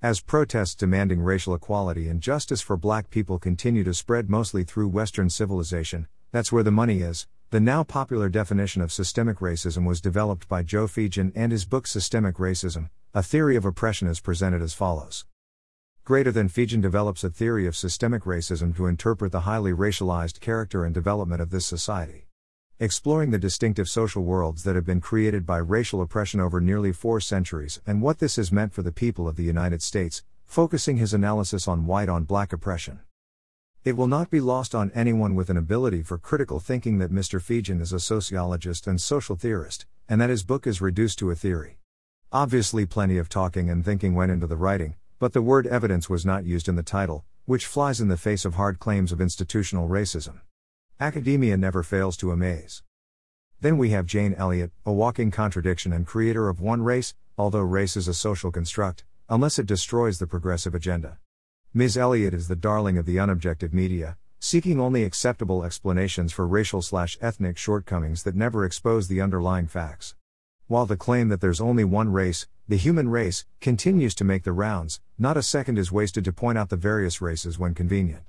As protests demanding racial equality and justice for black people continue to spread mostly through Western civilization, that's where the money is. The now popular definition of systemic racism was developed by Joe Feagin and his book Systemic Racism, a theory of oppression is presented as follows. Greater than Feagin develops a theory of systemic racism to interpret the highly racialized character and development of this society exploring the distinctive social worlds that have been created by racial oppression over nearly four centuries and what this has meant for the people of the United States, focusing his analysis on white on black oppression. It will not be lost on anyone with an ability for critical thinking that Mr. Feagin is a sociologist and social theorist, and that his book is reduced to a theory. Obviously, plenty of talking and thinking went into the writing, but the word evidence was not used in the title, which flies in the face of hard claims of institutional racism. Academia never fails to amaze. Then we have Jane Elliott, a walking contradiction and creator of One Race, although race is a social construct, unless it destroys the progressive agenda. Ms. Elliott is the darling of the unobjective media, seeking only acceptable explanations for racial slash ethnic shortcomings that never expose the underlying facts. While the claim that there's only one race, the human race, continues to make the rounds, not a second is wasted to point out the various races when convenient.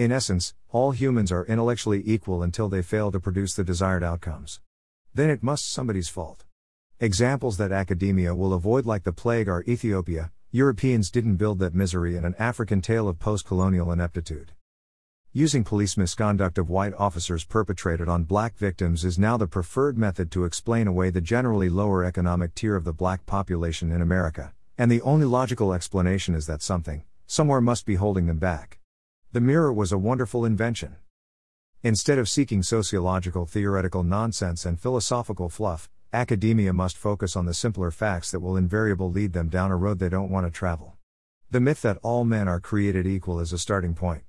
In essence, all humans are intellectually equal until they fail to produce the desired outcomes. Then it must somebody's fault. Examples that academia will avoid, like the plague, are Ethiopia, Europeans didn't build that misery, and an African tale of post colonial ineptitude. Using police misconduct of white officers perpetrated on black victims is now the preferred method to explain away the generally lower economic tier of the black population in America, and the only logical explanation is that something, somewhere must be holding them back. The mirror was a wonderful invention. Instead of seeking sociological theoretical nonsense and philosophical fluff, academia must focus on the simpler facts that will invariably lead them down a road they don't want to travel. The myth that all men are created equal is a starting point.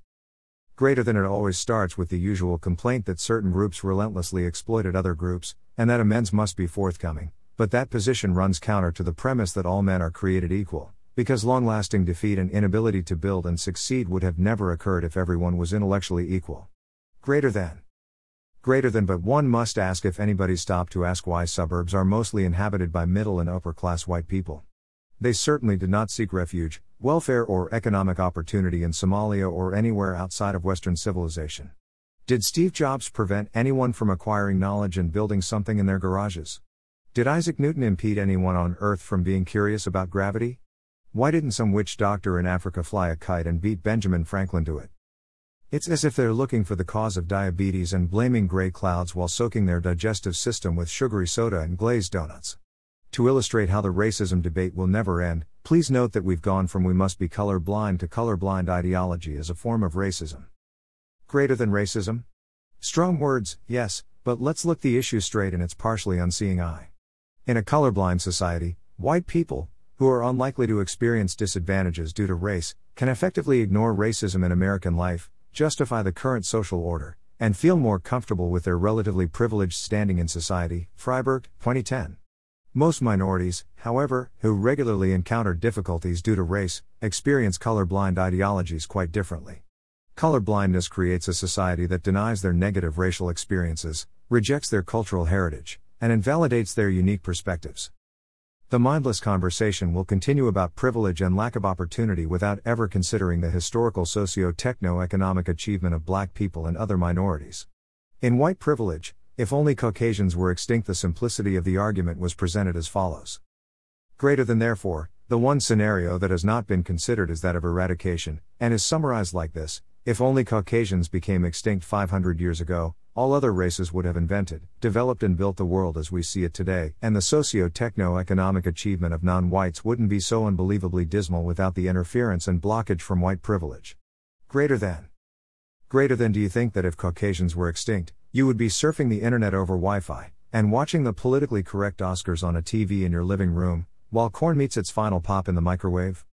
Greater than it always starts with the usual complaint that certain groups relentlessly exploited other groups, and that amends must be forthcoming, but that position runs counter to the premise that all men are created equal because long lasting defeat and inability to build and succeed would have never occurred if everyone was intellectually equal. Greater than. Greater than, but one must ask if anybody stopped to ask why suburbs are mostly inhabited by middle and upper class white people. They certainly did not seek refuge, welfare, or economic opportunity in Somalia or anywhere outside of Western civilization. Did Steve Jobs prevent anyone from acquiring knowledge and building something in their garages? Did Isaac Newton impede anyone on Earth from being curious about gravity? Why didn't some witch doctor in Africa fly a kite and beat Benjamin Franklin to it? It's as if they're looking for the cause of diabetes and blaming gray clouds while soaking their digestive system with sugary soda and glazed donuts. To illustrate how the racism debate will never end, please note that we've gone from we must be colorblind to colorblind ideology as a form of racism. Greater than racism? Strong words, yes, but let's look the issue straight in its partially unseeing eye. In a colorblind society, white people, who are unlikely to experience disadvantages due to race, can effectively ignore racism in American life, justify the current social order, and feel more comfortable with their relatively privileged standing in society. Fryberg, 2010. Most minorities, however, who regularly encounter difficulties due to race, experience colorblind ideologies quite differently. Colorblindness creates a society that denies their negative racial experiences, rejects their cultural heritage, and invalidates their unique perspectives. The mindless conversation will continue about privilege and lack of opportunity without ever considering the historical socio techno economic achievement of black people and other minorities. In white privilege, if only Caucasians were extinct, the simplicity of the argument was presented as follows. Greater than therefore, the one scenario that has not been considered is that of eradication, and is summarized like this If only Caucasians became extinct 500 years ago, all other races would have invented, developed, and built the world as we see it today, and the socio techno economic achievement of non whites wouldn't be so unbelievably dismal without the interference and blockage from white privilege. Greater than. Greater than do you think that if Caucasians were extinct, you would be surfing the internet over Wi Fi, and watching the politically correct Oscars on a TV in your living room, while corn meets its final pop in the microwave?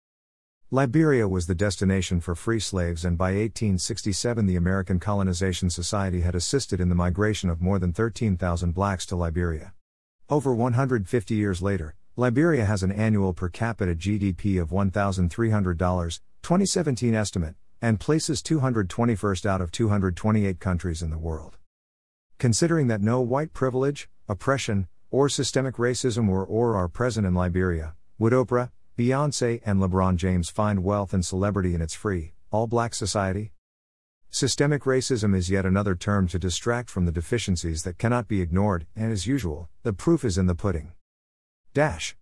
Liberia was the destination for free slaves, and by 1867, the American Colonization Society had assisted in the migration of more than 13,000 blacks to Liberia. Over 150 years later, Liberia has an annual per capita GDP of $1,300, 2017 estimate, and places 221st out of 228 countries in the world. Considering that no white privilege, oppression, or systemic racism or or are present in Liberia, would Oprah, Beyonce and LeBron James find wealth and celebrity in its free, all black society? Systemic racism is yet another term to distract from the deficiencies that cannot be ignored, and as usual, the proof is in the pudding. Dash.